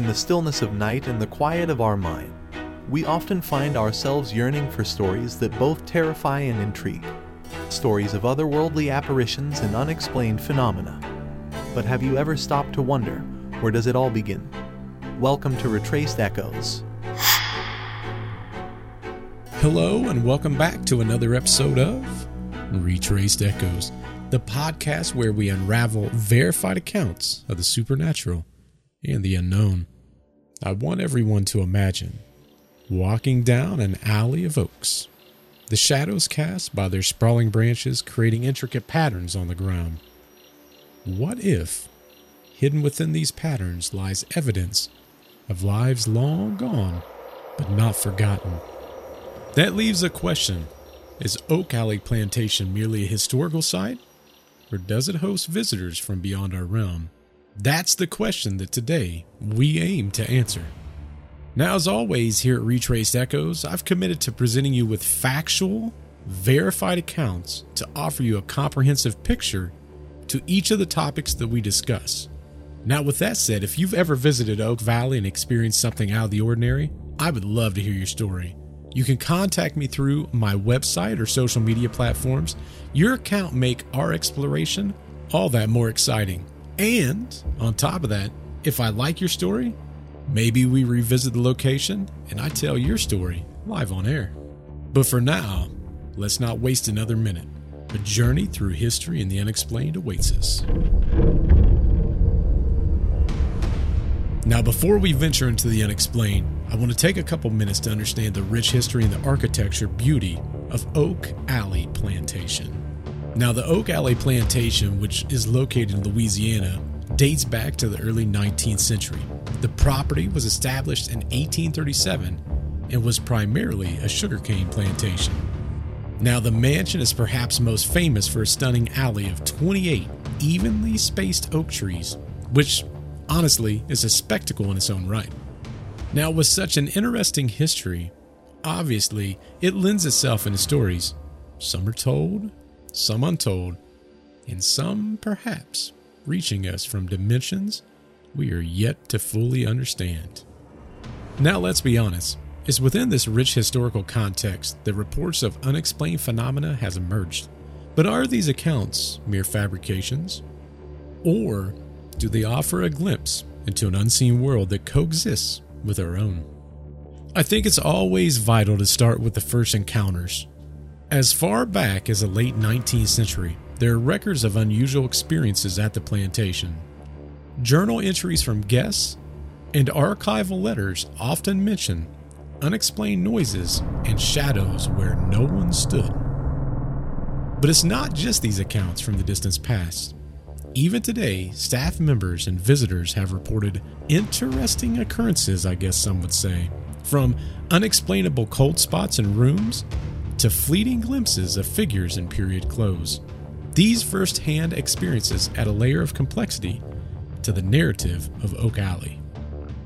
In the stillness of night and the quiet of our mind, we often find ourselves yearning for stories that both terrify and intrigue. Stories of otherworldly apparitions and unexplained phenomena. But have you ever stopped to wonder where does it all begin? Welcome to Retraced Echoes. Hello, and welcome back to another episode of Retraced Echoes, the podcast where we unravel verified accounts of the supernatural and the unknown. I want everyone to imagine walking down an alley of oaks, the shadows cast by their sprawling branches creating intricate patterns on the ground. What if, hidden within these patterns, lies evidence of lives long gone but not forgotten? That leaves a question Is Oak Alley Plantation merely a historical site, or does it host visitors from beyond our realm? That's the question that today we aim to answer. Now, as always, here at Retraced Echoes, I've committed to presenting you with factual, verified accounts to offer you a comprehensive picture to each of the topics that we discuss. Now, with that said, if you've ever visited Oak Alley and experienced something out of the ordinary, I would love to hear your story. You can contact me through my website or social media platforms. Your account make our exploration all that more exciting. And on top of that, if I like your story, maybe we revisit the location and I tell your story live on air. But for now, let's not waste another minute. A journey through history and the unexplained awaits us. Now, before we venture into the unexplained, I want to take a couple minutes to understand the rich history and the architecture beauty of Oak Alley Plantation. Now, the Oak Alley Plantation, which is located in Louisiana, dates back to the early 19th century. The property was established in 1837 and was primarily a sugarcane plantation. Now, the mansion is perhaps most famous for a stunning alley of 28 evenly spaced oak trees, which honestly is a spectacle in its own right. Now, with such an interesting history, obviously it lends itself into stories. Some are told, some untold, and some perhaps reaching us from dimensions we are yet to fully understand. Now, let's be honest. It's within this rich historical context that reports of unexplained phenomena has emerged. But are these accounts mere fabrications? Or do they offer a glimpse into an unseen world that coexists with our own? I think it's always vital to start with the first encounters. As far back as the late 19th century, there are records of unusual experiences at the plantation. Journal entries from guests and archival letters often mention unexplained noises and shadows where no one stood. But it's not just these accounts from the distant past. Even today, staff members and visitors have reported interesting occurrences, I guess some would say, from unexplainable cold spots in rooms to fleeting glimpses of figures in period clothes. These first hand experiences add a layer of complexity to the narrative of Oak Alley.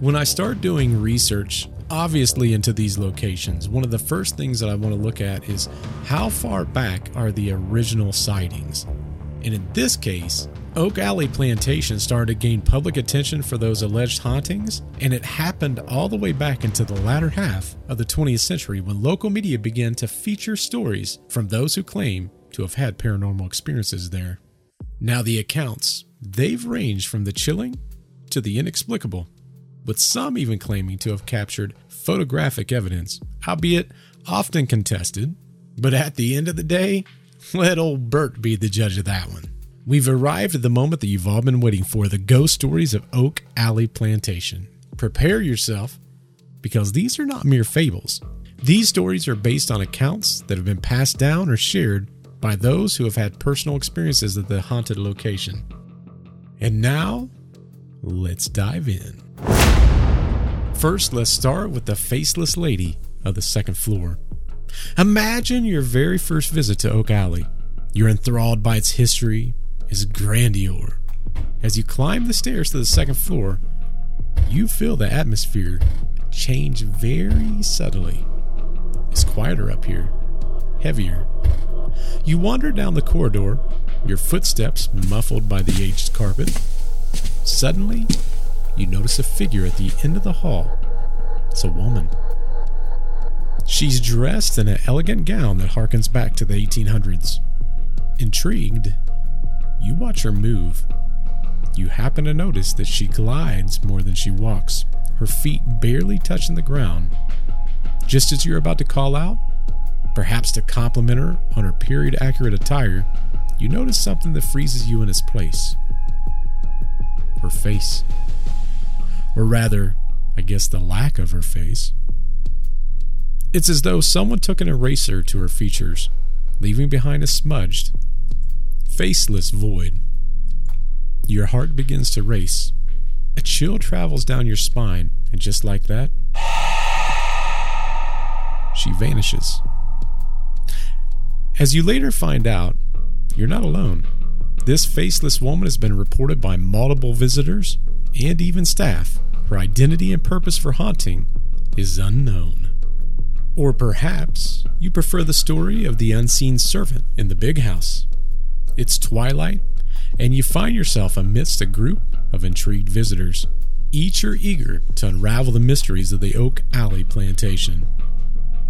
When I start doing research, obviously into these locations, one of the first things that I want to look at is how far back are the original sightings. And in this case, Oak Alley Plantation started to gain public attention for those alleged hauntings, and it happened all the way back into the latter half of the 20th century when local media began to feature stories from those who claim to have had paranormal experiences there. Now, the accounts, they've ranged from the chilling to the inexplicable, with some even claiming to have captured photographic evidence, albeit often contested. But at the end of the day, let old Bert be the judge of that one. We've arrived at the moment that you've all been waiting for the ghost stories of Oak Alley Plantation. Prepare yourself because these are not mere fables. These stories are based on accounts that have been passed down or shared by those who have had personal experiences at the haunted location. And now, let's dive in. First, let's start with the faceless lady of the second floor. Imagine your very first visit to Oak Alley. You're enthralled by its history, its grandeur. As you climb the stairs to the second floor, you feel the atmosphere change very subtly. It's quieter up here, heavier. You wander down the corridor, your footsteps muffled by the aged carpet. Suddenly, you notice a figure at the end of the hall. It's a woman. She's dressed in an elegant gown that harkens back to the 1800s. Intrigued, you watch her move. You happen to notice that she glides more than she walks, her feet barely touching the ground. Just as you're about to call out, perhaps to compliment her on her period accurate attire, you notice something that freezes you in its place. Her face. Or rather, I guess the lack of her face. It's as though someone took an eraser to her features, leaving behind a smudged, faceless void. Your heart begins to race. A chill travels down your spine, and just like that, she vanishes. As you later find out, you're not alone. This faceless woman has been reported by multiple visitors and even staff. Her identity and purpose for haunting is unknown. Or perhaps you prefer the story of the unseen servant in the big house. It's twilight, and you find yourself amidst a group of intrigued visitors. Each are eager to unravel the mysteries of the Oak Alley plantation.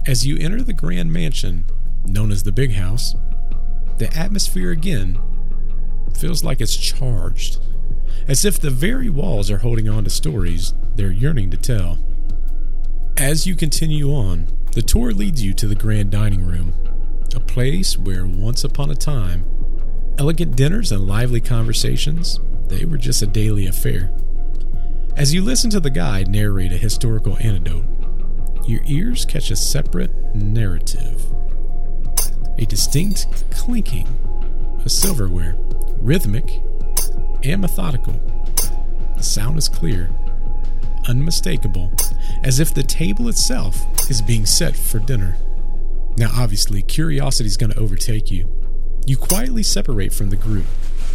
As you enter the grand mansion, known as the Big House, the atmosphere again feels like it's charged, as if the very walls are holding on to stories they're yearning to tell. As you continue on, the tour leads you to the grand dining room, a place where once upon a time, elegant dinners and lively conversations, they were just a daily affair. As you listen to the guide narrate a historical anecdote, your ears catch a separate narrative. A distinct clinking of silverware, rhythmic and methodical. The sound is clear, unmistakable, as if the table itself is being set for dinner. Now, obviously, curiosity is going to overtake you. You quietly separate from the group,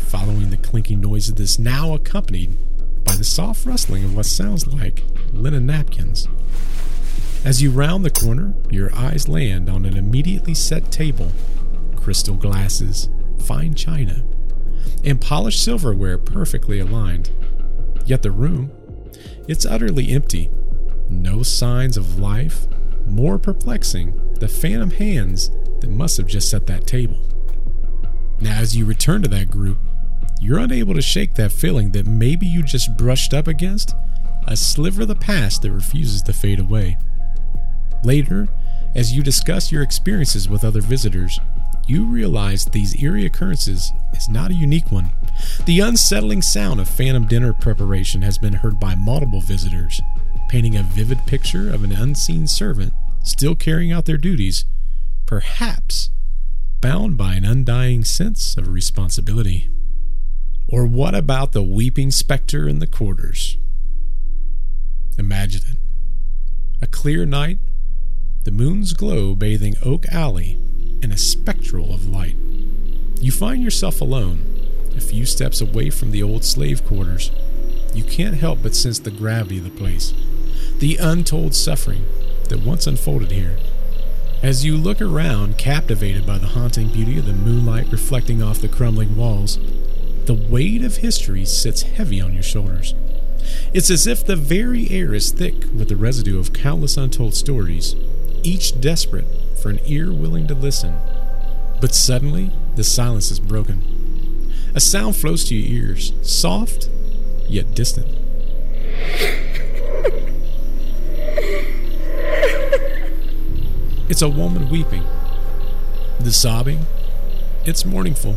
following the clinking noise of this, now accompanied by the soft rustling of what sounds like linen napkins. As you round the corner, your eyes land on an immediately set table crystal glasses, fine china, and polished silverware perfectly aligned. Yet the room, it's utterly empty. No signs of life. More perplexing, the phantom hands that must have just set that table. Now, as you return to that group, you're unable to shake that feeling that maybe you just brushed up against a sliver of the past that refuses to fade away. Later, as you discuss your experiences with other visitors, you realize these eerie occurrences is not a unique one. The unsettling sound of phantom dinner preparation has been heard by multiple visitors, painting a vivid picture of an unseen servant still carrying out their duties, perhaps bound by an undying sense of responsibility. Or what about the weeping specter in the quarters? Imagine it. A clear night, the moon's glow bathing Oak Alley in a spectral of light. You find yourself alone, a few steps away from the old slave quarters. You can't help but sense the gravity of the place, the untold suffering that once unfolded here. As you look around, captivated by the haunting beauty of the moonlight reflecting off the crumbling walls, the weight of history sits heavy on your shoulders. It's as if the very air is thick with the residue of countless untold stories, each desperate for an ear willing to listen. But suddenly, the silence is broken. A sound flows to your ears, soft yet distant. It's a woman weeping. The sobbing, it's mournful,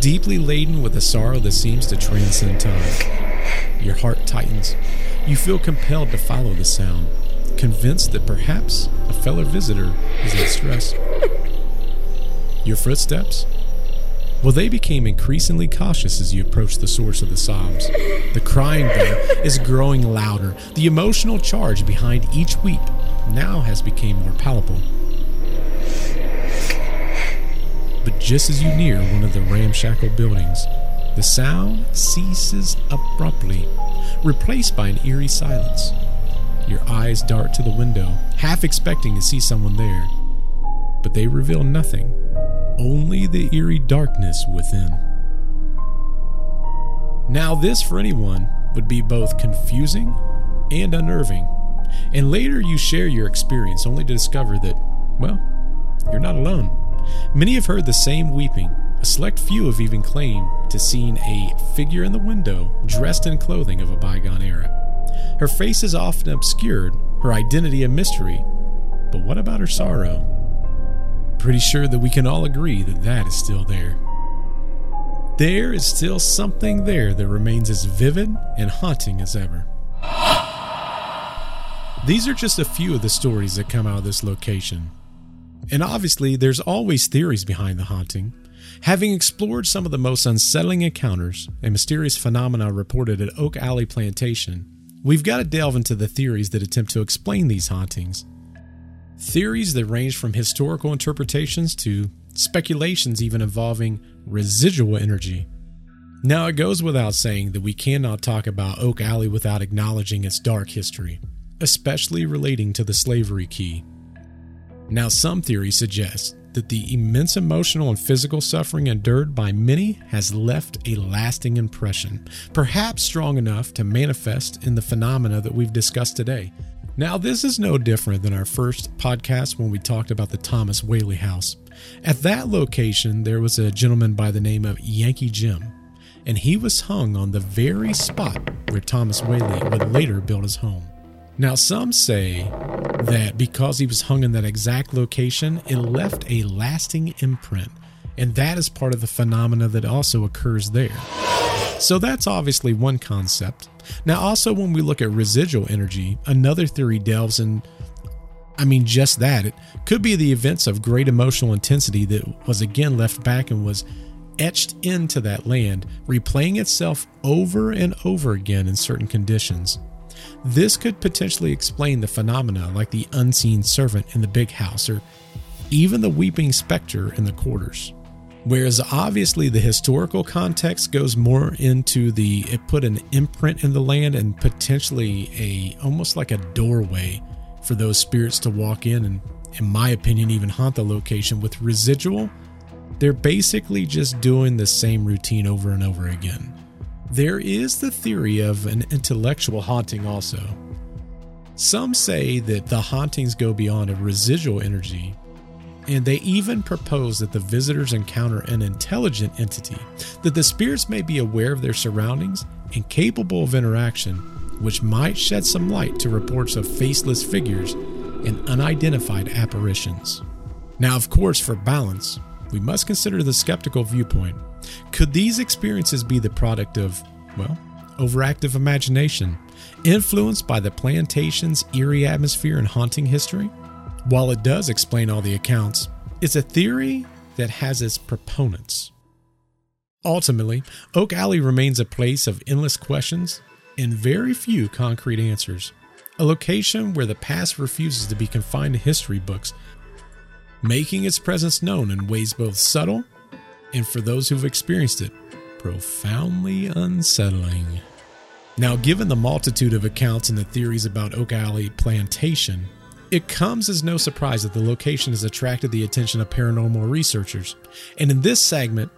deeply laden with a sorrow that seems to transcend time. Your heart tightens. You feel compelled to follow the sound convinced that perhaps a fellow visitor is in distress. Your footsteps? Well, they became increasingly cautious as you approached the source of the sobs. The crying, though, is growing louder. The emotional charge behind each weep now has become more palpable. But just as you near one of the ramshackle buildings, the sound ceases abruptly, replaced by an eerie silence. Your eyes dart to the window, half expecting to see someone there. But they reveal nothing, only the eerie darkness within. Now, this for anyone would be both confusing and unnerving. And later you share your experience only to discover that, well, you're not alone. Many have heard the same weeping. A select few have even claimed to seen a figure in the window dressed in clothing of a bygone era. Her face is often obscured, her identity a mystery. But what about her sorrow? Pretty sure that we can all agree that that is still there. There is still something there that remains as vivid and haunting as ever. These are just a few of the stories that come out of this location. And obviously, there's always theories behind the haunting. Having explored some of the most unsettling encounters and mysterious phenomena reported at Oak Alley Plantation, we've got to delve into the theories that attempt to explain these hauntings. Theories that range from historical interpretations to speculations even involving residual energy. Now, it goes without saying that we cannot talk about Oak Alley without acknowledging its dark history, especially relating to the slavery key. Now, some theories suggest that the immense emotional and physical suffering endured by many has left a lasting impression, perhaps strong enough to manifest in the phenomena that we've discussed today. Now, this is no different than our first podcast when we talked about the Thomas Whaley House. At that location, there was a gentleman by the name of Yankee Jim, and he was hung on the very spot where Thomas Whaley would later build his home. Now, some say that because he was hung in that exact location, it left a lasting imprint, and that is part of the phenomena that also occurs there. So, that's obviously one concept. Now, also, when we look at residual energy, another theory delves in. I mean, just that. It could be the events of great emotional intensity that was again left back and was etched into that land, replaying itself over and over again in certain conditions. This could potentially explain the phenomena like the unseen servant in the big house or even the weeping specter in the quarters. Whereas obviously the historical context goes more into the it put an imprint in the land and potentially a almost like a doorway for those spirits to walk in and in my opinion even haunt the location with residual they're basically just doing the same routine over and over again. There is the theory of an intellectual haunting also. Some say that the hauntings go beyond a residual energy, and they even propose that the visitors encounter an intelligent entity, that the spirits may be aware of their surroundings and capable of interaction, which might shed some light to reports of faceless figures and unidentified apparitions. Now, of course, for balance, we must consider the skeptical viewpoint. Could these experiences be the product of, well, overactive imagination, influenced by the plantation's eerie atmosphere and haunting history? While it does explain all the accounts, it's a theory that has its proponents. Ultimately, Oak Alley remains a place of endless questions and very few concrete answers. A location where the past refuses to be confined to history books making its presence known in ways both subtle and, for those who've experienced it, profoundly unsettling. Now, given the multitude of accounts and the theories about Oak Alley Plantation, it comes as no surprise that the location has attracted the attention of paranormal researchers. And in this segment,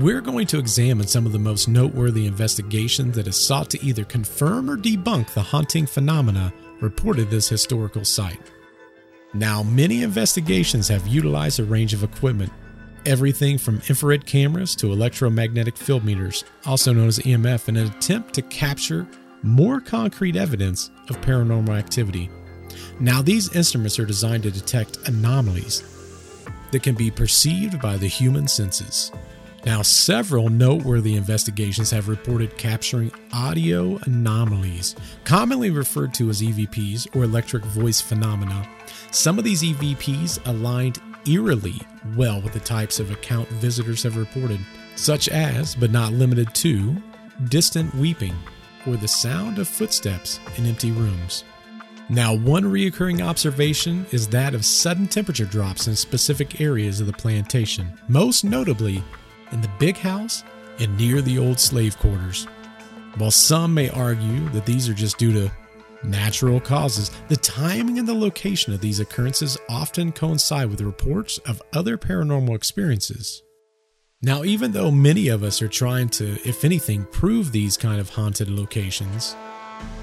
we're going to examine some of the most noteworthy investigations that have sought to either confirm or debunk the haunting phenomena reported this historical site. Now, many investigations have utilized a range of equipment, everything from infrared cameras to electromagnetic field meters, also known as EMF, in an attempt to capture more concrete evidence of paranormal activity. Now, these instruments are designed to detect anomalies that can be perceived by the human senses. Now, several noteworthy investigations have reported capturing audio anomalies, commonly referred to as EVPs or electric voice phenomena. Some of these EVPs aligned eerily well with the types of account visitors have reported, such as, but not limited to, distant weeping or the sound of footsteps in empty rooms. Now, one recurring observation is that of sudden temperature drops in specific areas of the plantation, most notably in the big house and near the old slave quarters. While some may argue that these are just due to natural causes, the timing and the location of these occurrences often coincide with reports of other paranormal experiences. Now, even though many of us are trying to, if anything, prove these kind of haunted locations,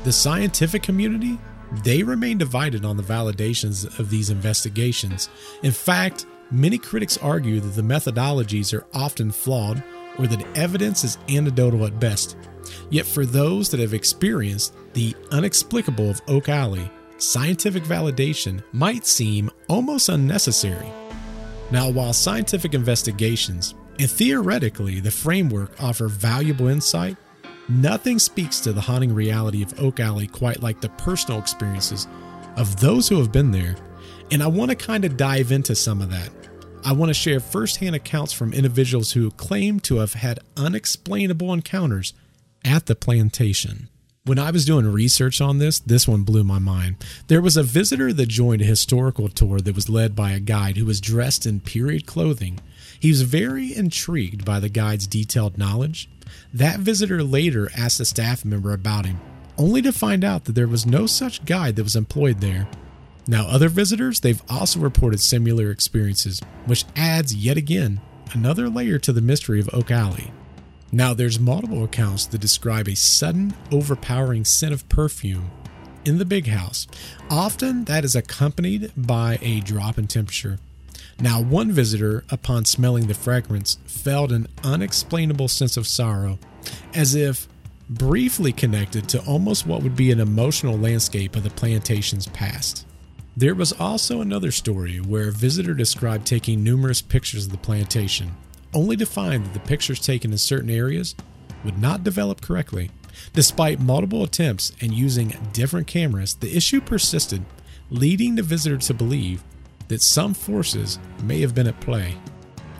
the scientific community, they remain divided on the validations of these investigations. In fact, many critics argue that the methodologies are often flawed or that evidence is anecdotal at best. Yet, for those that have experienced the unexplicable of Oak Alley, scientific validation might seem almost unnecessary. Now, while scientific investigations and theoretically the framework offer valuable insight, nothing speaks to the haunting reality of Oak Alley quite like the personal experiences of those who have been there. And I want to kind of dive into some of that. I want to share firsthand accounts from individuals who claim to have had unexplainable encounters at the plantation. When I was doing research on this, this one blew my mind. There was a visitor that joined a historical tour that was led by a guide who was dressed in period clothing. He was very intrigued by the guide's detailed knowledge. That visitor later asked a staff member about him, only to find out that there was no such guide that was employed there. Now, other visitors, they've also reported similar experiences, which adds yet again another layer to the mystery of Oak Alley. Now, there's multiple accounts that describe a sudden, overpowering scent of perfume in the big house. Often that is accompanied by a drop in temperature. Now, one visitor, upon smelling the fragrance, felt an unexplainable sense of sorrow, as if briefly connected to almost what would be an emotional landscape of the plantation's past. There was also another story where a visitor described taking numerous pictures of the plantation, only to find that the pictures taken in certain areas would not develop correctly. Despite multiple attempts and using different cameras, the issue persisted, leading the visitor to believe that some forces may have been at play.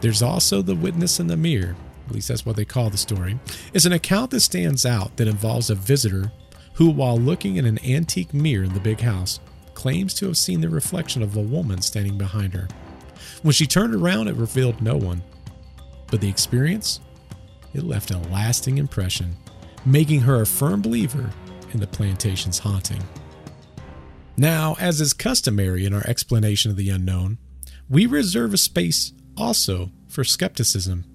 There's also the witness in the mirror, at least that's what they call the story. It's an account that stands out that involves a visitor who, while looking in an antique mirror in the big house, claims to have seen the reflection of a woman standing behind her. When she turned around, it revealed no one, but the experience, it left a lasting impression, making her a firm believer in the plantation's haunting. Now, as is customary in our explanation of the unknown, we reserve a space also for skepticism.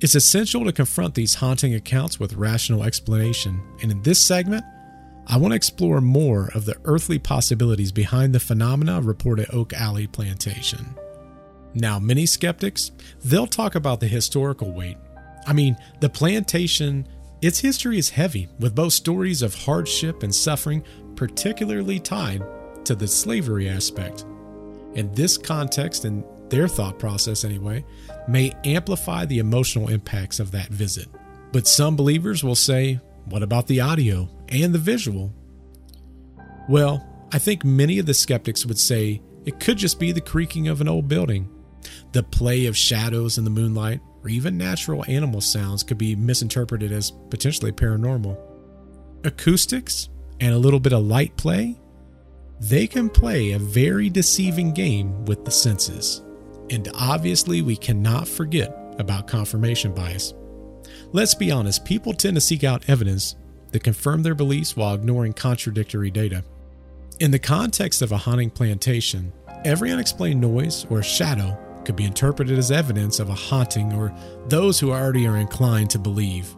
It's essential to confront these haunting accounts with rational explanation, and in this segment, I want to explore more of the earthly possibilities behind the phenomena reported Oak Alley Plantation. Now, many skeptics, they'll talk about the historical weight. I mean, the plantation, its history is heavy, with both stories of hardship and suffering, particularly tied to the slavery aspect. In this context, and their thought process anyway, may amplify the emotional impacts of that visit. But some believers will say, what about the audio and the visual? Well, I think many of the skeptics would say it could just be the creaking of an old building the play of shadows in the moonlight, or even natural animal sounds could be misinterpreted as potentially paranormal. Acoustics and a little bit of light play, they can play a very deceiving game with the senses. And obviously, we cannot forget about confirmation bias. Let's be honest, people tend to seek out evidence that confirm their beliefs while ignoring contradictory data. In the context of a haunting plantation, every unexplained noise or shadow could be interpreted as evidence of a haunting or those who already are inclined to believe.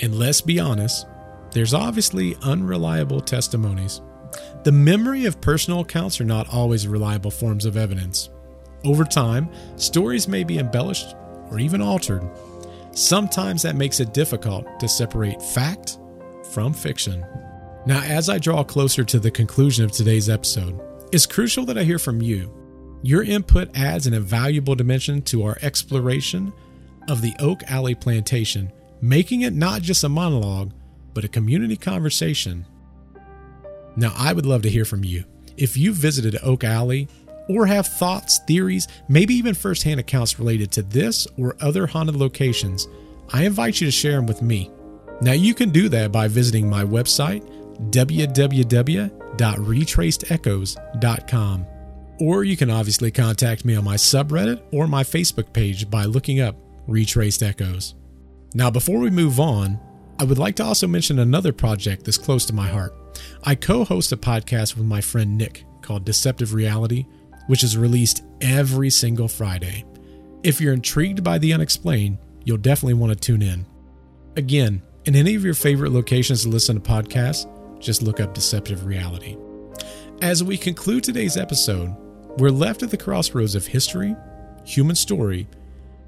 And let's be honest, there's obviously unreliable testimonies. The memory of personal accounts are not always reliable forms of evidence. Over time, stories may be embellished or even altered. Sometimes that makes it difficult to separate fact from fiction. Now, as I draw closer to the conclusion of today's episode, it's crucial that I hear from you your input adds an invaluable dimension to our exploration of the Oak Alley Plantation, making it not just a monologue, but a community conversation. Now, I would love to hear from you. If you visited Oak Alley or have thoughts, theories, maybe even firsthand accounts related to this or other haunted locations, I invite you to share them with me. Now, you can do that by visiting my website, www.retracedechoes.com. Or you can obviously contact me on my subreddit or my Facebook page by looking up Retraced Echoes. Now, before we move on, I would like to also mention another project that's close to my heart. I co host a podcast with my friend Nick called Deceptive Reality, which is released every single Friday. If you're intrigued by the unexplained, you'll definitely want to tune in. Again, in any of your favorite locations to listen to podcasts, just look up Deceptive Reality. As we conclude today's episode, we're left at the crossroads of history, human story,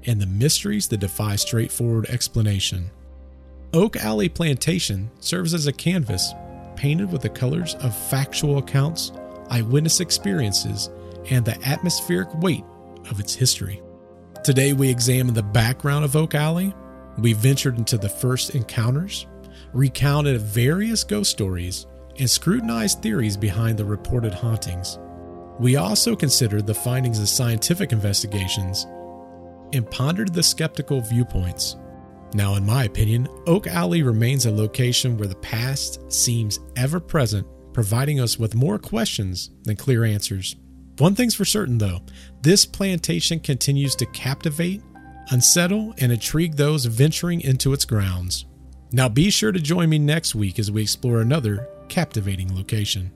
and the mysteries that defy straightforward explanation. Oak Alley Plantation serves as a canvas painted with the colors of factual accounts, eyewitness experiences, and the atmospheric weight of its history. Today, we examine the background of Oak Alley. We ventured into the first encounters, recounted various ghost stories, and scrutinized theories behind the reported hauntings. We also considered the findings of scientific investigations and pondered the skeptical viewpoints. Now, in my opinion, Oak Alley remains a location where the past seems ever present, providing us with more questions than clear answers. One thing's for certain, though this plantation continues to captivate, unsettle, and intrigue those venturing into its grounds. Now, be sure to join me next week as we explore another captivating location.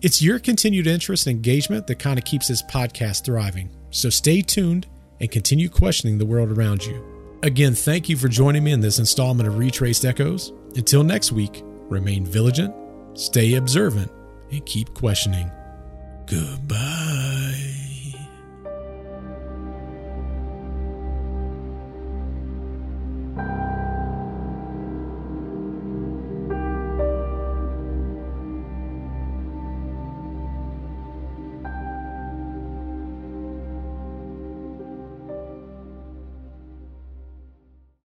It's your continued interest and engagement that kind of keeps this podcast thriving. So stay tuned and continue questioning the world around you. Again, thank you for joining me in this installment of Retraced Echoes. Until next week, remain vigilant, stay observant, and keep questioning. Goodbye.